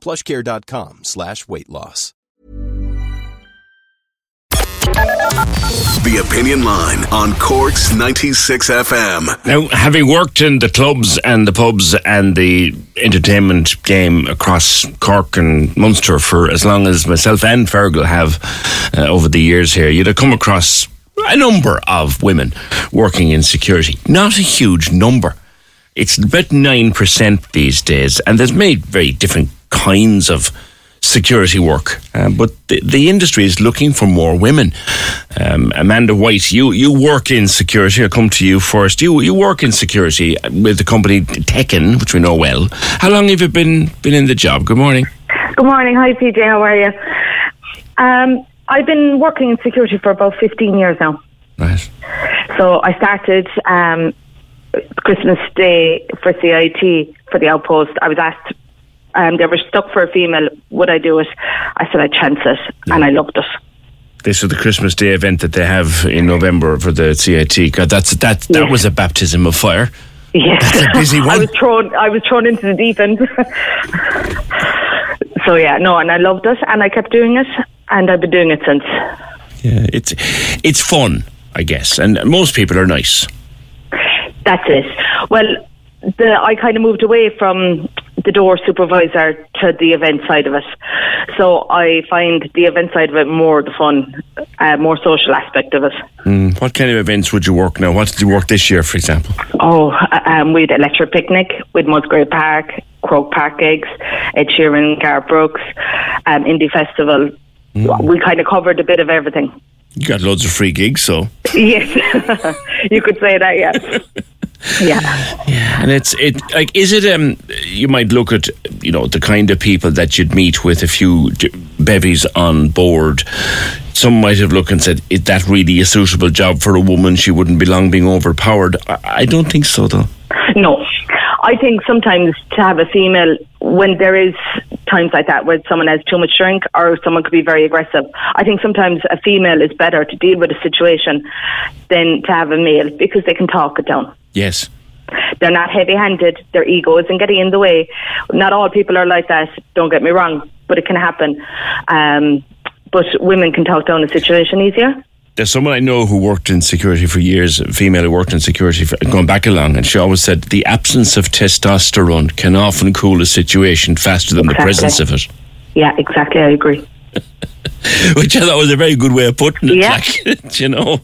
plushcare.com slash weight loss. The Opinion Line on Cork's 96 FM. Now, having worked in the clubs and the pubs and the entertainment game across Cork and Munster for as long as myself and Fergal have uh, over the years here, you'd have come across a number of women working in security. Not a huge number. It's about 9% these days, and there's many very different kinds of security work. Uh, but the, the industry is looking for more women. Um, Amanda White, you, you work in security. I'll come to you first. You you work in security with the company Tekken, which we know well. How long have you been been in the job? Good morning. Good morning. Hi, PJ. How are you? Um, I've been working in security for about 15 years now. Right. So I started um, Christmas Day for CIT for the outpost. I was asked, um, they were stuck for a female. Would I do it? I said I'd chance it, and I loved it. This is the Christmas Day event that they have in November for the CIT. God, that's that. That Yeah. was a baptism of fire. Yes. That's a busy one. I was thrown. I was thrown into the deep end. so yeah, no, and I loved it, and I kept doing it, and I've been doing it since. Yeah, it's it's fun, I guess, and most people are nice. That's it. Well, the, I kind of moved away from the door supervisor to the event side of it. So I find the event side of it more the fun, uh, more social aspect of it. Mm, what kind of events would you work now? What did you work this year, for example? Oh, um, we had Electric Picnic with Musgrave Park, Croke Park Gigs, Ed Sheeran, Garth Brooks, um, Indie Festival. We kind of covered a bit of everything. You got loads of free gigs, so Yes, you could say that, yeah. yeah. Yeah, and it's it like is it um you might look at you know the kind of people that you'd meet with a few bevies on board. Some might have looked and said, "Is that really a suitable job for a woman? She wouldn't be long being overpowered." I, I don't think so, though. No, I think sometimes to have a female when there is times like that where someone has too much drink or someone could be very aggressive. I think sometimes a female is better to deal with a situation than to have a male because they can talk it down. Yes. They're not heavy-handed. Their ego isn't getting in the way. Not all people are like that. Don't get me wrong, but it can happen. Um, but women can talk down a situation easier. There's someone I know who worked in security for years, a female who worked in security for, going back along, and she always said the absence of testosterone can often cool a situation faster than the presence of it. Yeah, exactly. I agree. Which I thought was a very good way of putting it. Yeah. Like, you know,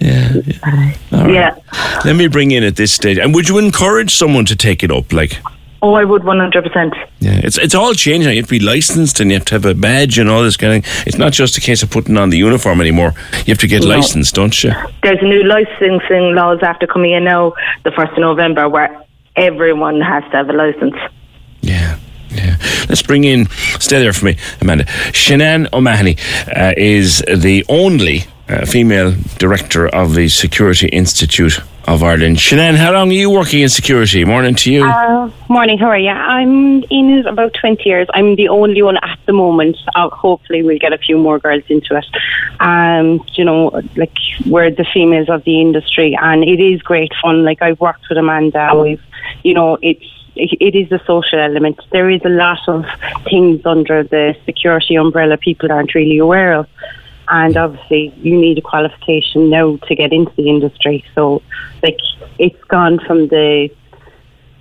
yeah. yeah. Right. Yeah. Let me bring in at this stage. And would you encourage someone to take it up? Like, Oh, I would 100%. yeah, it's it's all changing. You have to be licensed and you have to have a badge and all this kind of. It's not just a case of putting on the uniform anymore. You have to get No. licensed, don't you? There's new licensing laws after coming in now, the 1st of November, where everyone has to have a license. Yeah. Yeah. Let's bring in, stay there for me, Amanda. Shanann O'Mahony uh, is the only uh, female director of the Security Institute of Ireland. Shanann, how long are you working in security? Morning to you. Uh, morning, how are you? I'm in it about 20 years. I'm the only one at the moment. Uh, hopefully, we'll get a few more girls into it. Um, you know, like, we're the females of the industry, and it is great fun. Like, I've worked with Amanda. We've, you know, it's it it is a social element. There is a lot of things under the security umbrella people aren't really aware of. And obviously, you need a qualification now to get into the industry. So, like, it's gone from the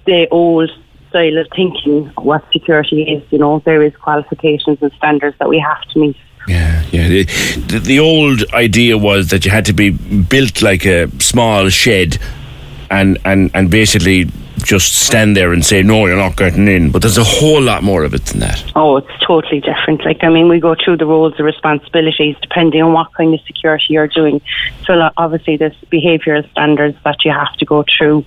the old style of thinking what security is. You know, there is qualifications and standards that we have to meet. Yeah, yeah. The, the, old idea was that you had to be built like a small shed, and and and basically just stand there and say no, you're not getting in. But there's a whole lot more of it than that. Oh, it's totally different. Like I mean, we go through the roles and responsibilities depending on what kind of security you're doing. So obviously, there's behavioural standards that you have to go through,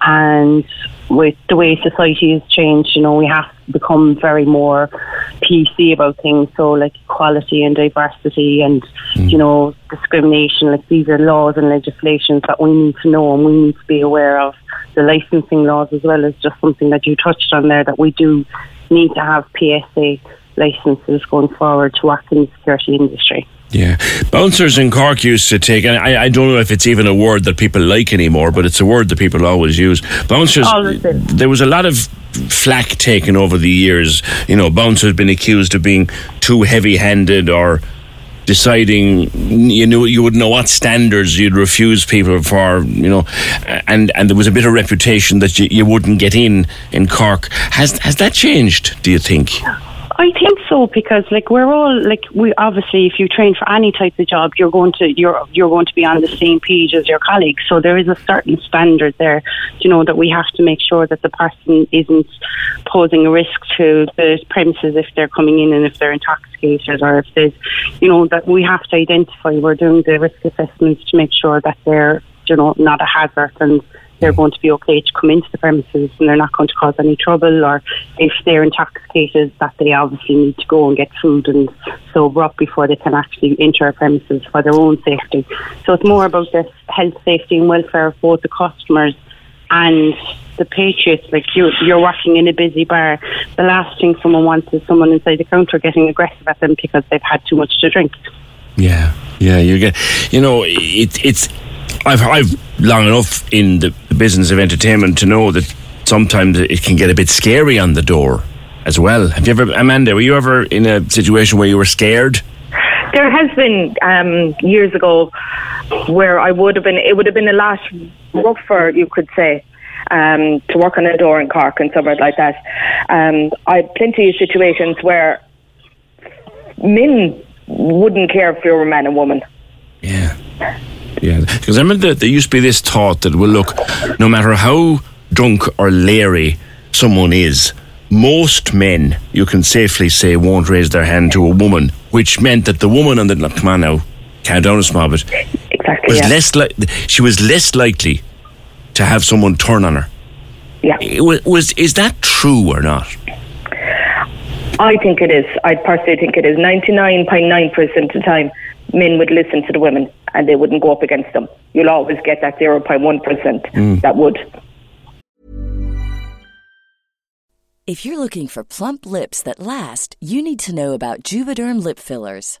and with the way society has changed, you know, we have to become very more PC about things. So, like equality and diversity and, mm. you know, discrimination, like these are laws and legislations that we need to know and we need to be aware of. The licensing laws as well is just something that you touched on there that we do need to have PSA licenses going forward to work in the security industry. Yeah. Bouncers in Cork used to take, and I, I, don't know if it's even a word that people like anymore, but it's a word that people always use. Bouncers, there was a lot of flack taken over the years. You know, bouncers have been accused of being too heavy handed or deciding you knew you would know what standards you'd refuse people for you know and and there was a bit of reputation that you, you wouldn't get in in Cork. Has has that changed do you think I think so because like we're all like we obviously if you train for any type of job you're going to you're you're going to be on the same page as your colleagues. So there is a certain standard there you know that we have to make sure that the person isn't posing a risk to the premises if they're coming in and if they're intoxicated or if there's you know that we have to identify. We're doing the risk assessments to make sure that they're you know not a hazard and they're going to be okay to come into the premises and they're not going to cause any trouble, or if they're intoxicated, that they obviously need to go and get food and sober up before they can actually enter our premises for their own safety. So it's more about the health, safety, and welfare of both the customers and the patriots. Like you're, you're working in a busy bar, the last thing someone wants is someone inside the counter getting aggressive at them because they've had too much to drink. Yeah, yeah, you get, you know, it, it's I've I've long enough in the business of entertainment to know that sometimes it can get a bit scary on the door as well. Have you ever, Amanda? Were you ever in a situation where you were scared? There has been um, years ago where I would have been. It would have been a lot rougher, you could say. Um, to work on a door in Cork and somewhere like that. Um, I had plenty of situations where men wouldn't care if you were a man or woman. Yeah. Yeah, because I remember there used to be this thought that, well, look, no matter how drunk or leery someone is, most men, you can safely say, won't raise their hand to a woman, which meant that the woman on the come on now, count down a small bit, exactly, was yeah. less li- she was less likely to have someone turn on her. Yeah, was, was is that true or not? I think it is. I personally think it is. Ninety nine point nine percent of the time, men would listen to the women and they wouldn't go up against them. You'll always get that 0.1% mm. that would. If you're looking for plump lips that last, you need to know about Juvederm lip fillers.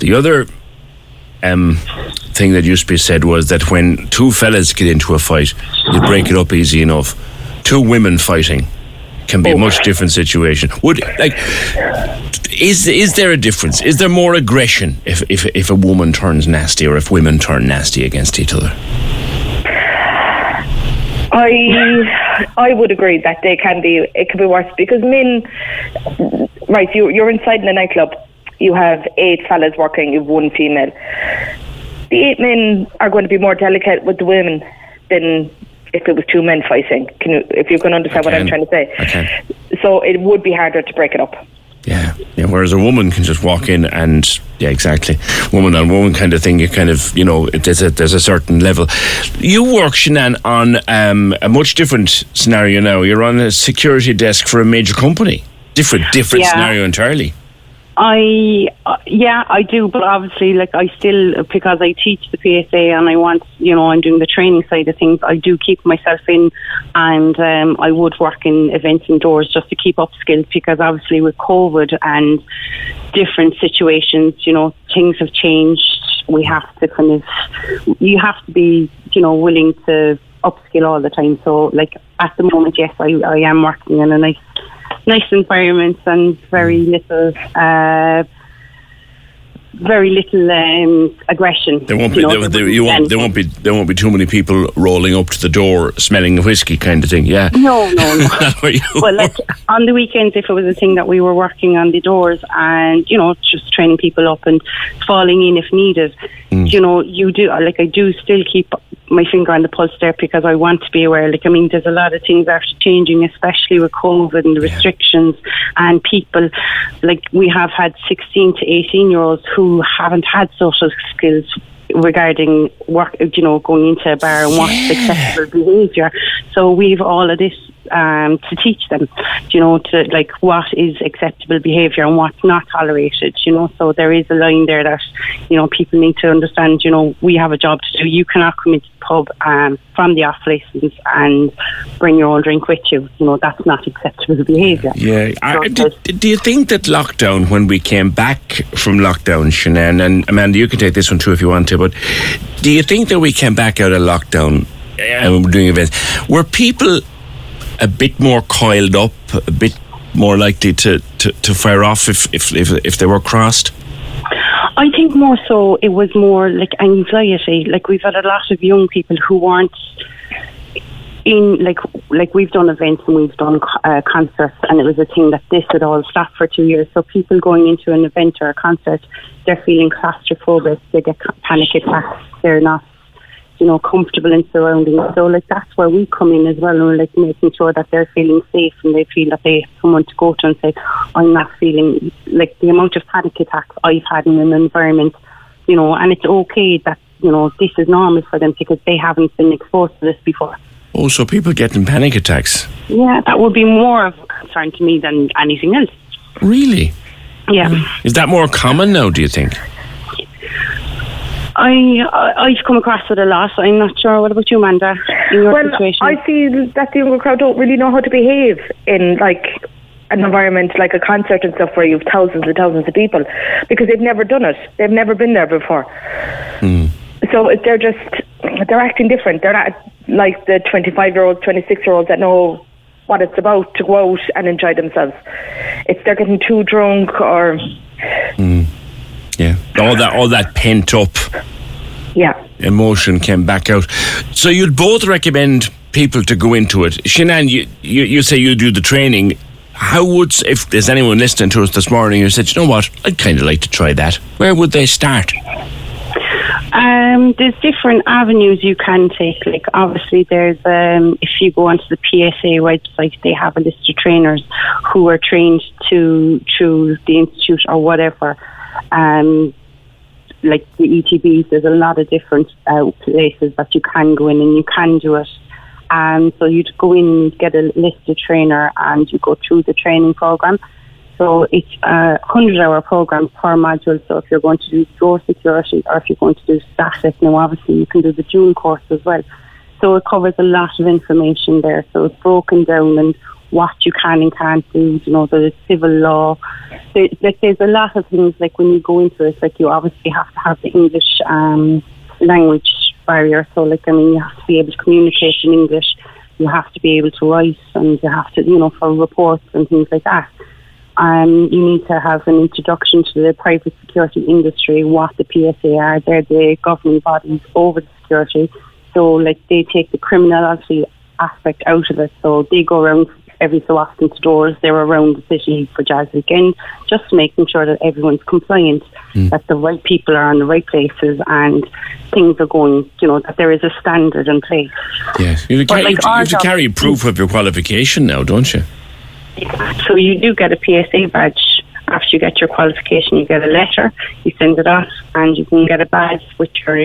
The other um, thing that used to be said was that when two fellas get into a fight, you break it up easy enough. Two women fighting can be a much different situation. Would like is is there a difference? Is there more aggression if if if a woman turns nasty or if women turn nasty against each other? I I would agree that they can be it can be worse because men right you you're inside in a nightclub you have eight fellas working you have one female the eight men are going to be more delicate with the women than if it was two men fighting can you if you can understand what I'm trying to say I can. so it would be harder to break it up Yeah, yeah. Whereas a woman can just walk in and yeah, exactly, woman on woman kind of thing. You kind of you know there's a there's a certain level. You work, Shanann, on um, a much different scenario now. You're on a security desk for a major company. Different, different Yeah. scenario entirely. I uh, yeah I do, but obviously like I still because I teach the PSA and I want you know I'm doing the training side of things. I do keep myself in, and um, I would work in events indoors just to keep up skills because obviously with COVID and different situations, you know things have changed. We have to kind of you have to be you know willing to upskill all the time. So like at the moment, yes, I I am working in a nice nice environments and very little uh, very little um, aggression. There won't be you know, there, there, you won't, there won't be there won't be too many people rolling up to the door smelling whiskey kind of thing. Yeah. No, no, no. Not where you well, like on the weekends, if it was a thing that we were working on the doors and you know just training people up and falling in if needed, you know, you do like I do still keep my finger on the pulse there because I want to be aware. Like I mean, there's a lot of things after changing, especially with COVID and the restrictions and people. Like we have had 16 to 18 year olds who haven't had social skills regarding work, you know, going into a bar and what's acceptable behaviour. So we've all of this um, to teach them, you know, to like what is acceptable behaviour and what's not tolerated, you know. So there is a line there that, you know, people need to understand, you know, we have a job to do. You cannot come into the pub um, from the off licence and bring your own drink with you. You know, that's not acceptable behaviour. Yeah. Do, do you think that lockdown, when we came back from lockdown, Shanann, and Amanda, you can take this one too if you want to, but do you think that we came back out of lockdown uh, and were doing events, were people a bit more coiled up, a bit more likely to, to, to fire off if, if, if, if they were crossed? I think more so it was more like anxiety. Like we've had a lot of young people who weren't in like like we've done events and we've done uh, concerts and it was a thing that this had all stopped for two years. So people going into an event or a concert, they're feeling claustrophobic, they get panic attacks, they're not you know comfortable in surroundings. So like that's where we come in as well and we're like making sure that they're feeling safe and they feel that they have someone to go to and say, I'm not feeling like the amount of panic attacks I've had in an environment, you know, and it's okay that you know this is normal for them because they haven't been exposed to this before. Oh, so people getting panic attacks. Yeah, that would be more of a concern to me than anything else. Really? Yeah. Is that more common now, do you think? I, I I've come across it a lot. I'm not sure. What about you, Amanda? In your well, situation, I feel that the younger crowd don't really know how to behave in like an environment like a concert and stuff where you've thousands and thousands of people because they've never done it. They've never been there before. Hmm. So they're just they're acting different. They're not like the 25 year olds, 26 year olds that know what it's about to go out and enjoy themselves. It's they're getting too drunk or Yeah. All that all that pent up yeah. emotion came back out. So you'd both recommend people to go into it. Shanann, you, you, you say you do the training. How would, if there's anyone listening to us this morning who said, you know what, I'd kind of like to try that, where would they start? Um, there's different avenues you can take. Like obviously, there's um, if you go onto the PSA website, they have a list of trainers who are trained to through the institute or whatever. Um, like the ETBs, there's a lot of different uh, places that you can go in and you can do it. And so you'd go in and get a listed trainer and you go through the training program. So it's a 100 hour program per module. So if you're going to do door security or if you're going to do static, now obviously you can do the dual course as well. So it covers a lot of information there. So it's broken down and what you can and can't do, you know, the civil law. There, there's a lot of things, like when you go into it, like you obviously have to have the English um, language barrier. So, like, I mean, you have to be able to communicate in English. You have to be able to write and you have to, you know, for reports and things like that. Um, you need to have an introduction to the private security industry, what the PSA are. They're the governing bodies over the security. So, like, they take the criminality aspect out of it. So they go around every so often to doors. They're around the city for Jazz Weekend, just making sure that everyone's compliant, mm. that the right people are in the right places, and things are going. You know that there is a standard in place. Yes, you have, to, like, you have to carry proof of your qualification now, don't you? So you do get a PSA badge after you get your qualification, you get a letter, you send it off, and you can get a badge with your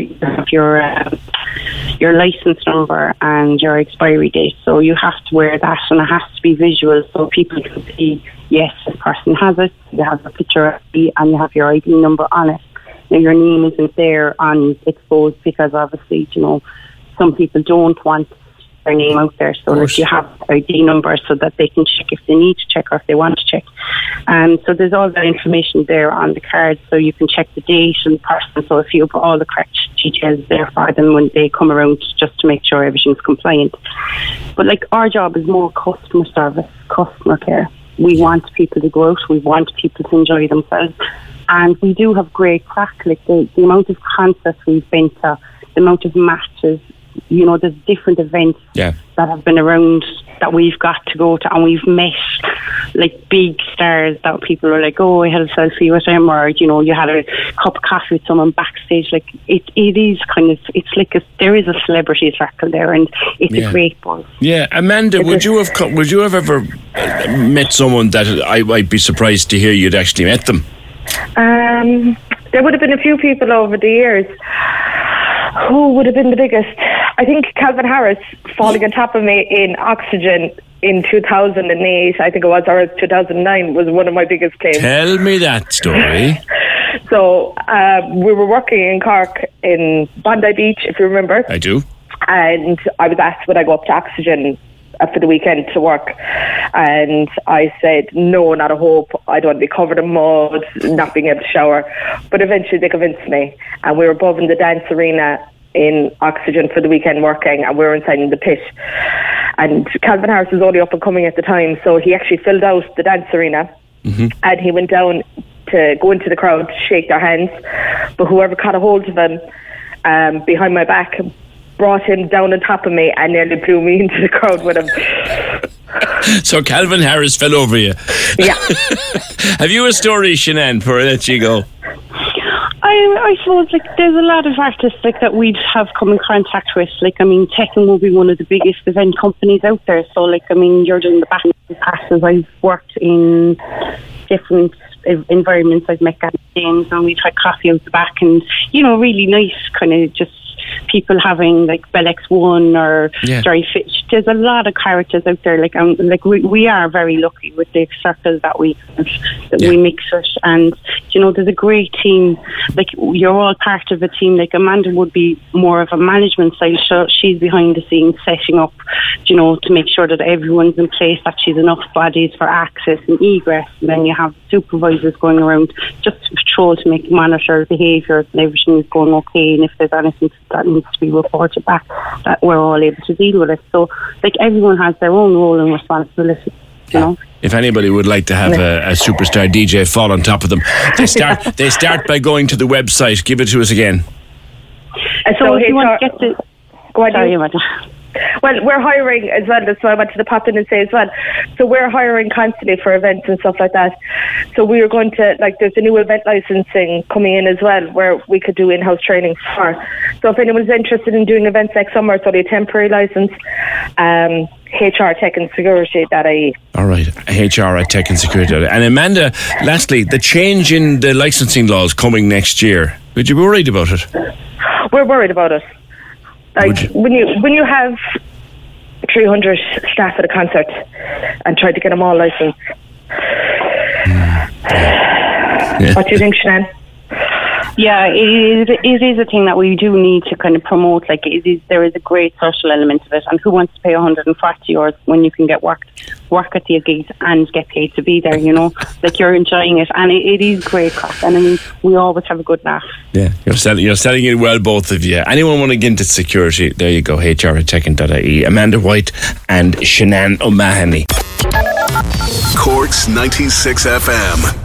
your uh, your license number and your expiry date. So you have to wear that, and it has to be visual so people can see yes, this person has it. You have a picture of it, and you have your ID number on it. Now your name isn't there on exposed because obviously you know some people don't want their name out there so that you have ID number so that they can check if they need to check or if they want to check. And um, so there's all that information there on the card so you can check the date and the person. So if you put all the correct details there for them when they come around just to make sure everything's compliant. But like our job is more customer service, customer care. We want people to go out, we want people to enjoy themselves. And we do have great crack, like the, the amount of concerts we've been to, the amount of matches, you know, there's different events yeah. that have been around that we've got to go to, and we've met like big stars that people are like, oh, I had a selfie with him, or you know, you had a cup of coffee with someone backstage. Like it, it is kind of, it's like a, there is a celebrity circle there, and it's yeah. a great buzz. Yeah, Amanda, it's would a, you have would you have ever met someone that I might be surprised to hear you'd actually met them? Um, there would have been a few people over the years. Who would have been the biggest? I think Calvin Harris falling on top of me in Oxegen in 2008, I think it was, or 2009, was one of my biggest claims. Tell me that story. so uh, we were working in Cork in Bondi Beach, if you remember. I do. And I was asked would I go up to Oxegen for the weekend to work. And I said, no, not a hope. I don't want to be covered in mud, not being able to shower. But eventually they convinced me. And we were above in the dance arena in Oxegen for the weekend working, and we were inside in the pit. And Calvin Harris was only up and coming at the time, so he actually filled out the dance arena, mm-hmm. and he went down to go into the crowd to shake their hands. But whoever caught a hold of him um, behind my back brought him down on top of me and nearly blew me into the crowd with him. so Calvin Harris fell over you. Yeah. Have you a story, Shanann, before I let you go? I, I suppose like there's a lot of artists like that we'd have come in contact with. Like I mean, Tekken will be one of the biggest event companies out there. So like I mean, you're doing the back passes. I've worked in different environments. I've met James and we've had coffee out the back, and you know, really nice kind of just people having like Bell X1 or yeah. Jerry Fish. There's a lot of characters out there. Like um, like we, we are very lucky with the circle that we that yeah. we mix it, and you know there's a great team. Like you're all part of a team. Like Amanda would be more of a management side. So she's behind the scenes setting up, you know, to make sure that everyone's in place, that she's enough bodies for access and egress. And then you have supervisors going around just to patrol to make monitor behaviour and everything is going okay. And if there's anything that needs to be reported back, that we're all able to deal with it. So, like everyone has their own role and responsibility. You know. If anybody would like to have a, a, superstar DJ fall on top of them, they start they start by going to the website. Give it to us again. Uh, so, so if you want to get the, go ahead. Sorry, Well, we're hiring as well. That's why I wanted to pop in and say as well. So we're hiring constantly for events and stuff like that. So we are going to like there's a new event licensing coming in as well, where we could do in-house training for. So if anyone's interested in doing events next summer, it's only a temporary license. Um, HR Tech and Security.ie. All right, HR at Tech and Security. And Amanda, lastly, the change in the licensing laws coming next year. Would you be worried about it? We're worried about it. Like when you when you have 300 staff at a concert and try to get them all licensed. Yeah. Hmm. What do you think, Shanann? Yeah, it is, it is a thing that we do need to kind of promote. Like, it is, there is a great social element of it. And who wants to pay 140 euros when you can get work, work at the gigs and get paid to be there, you know? like, you're enjoying it. And it, it is great crack. And I mean, we always have a good laugh. Yeah, you're selling, you're selling it well, both of you. Anyone want to get into security? There you go, HR at Tech.ie. Amanda White and Shanann O'Mahony. Corks 96 FM.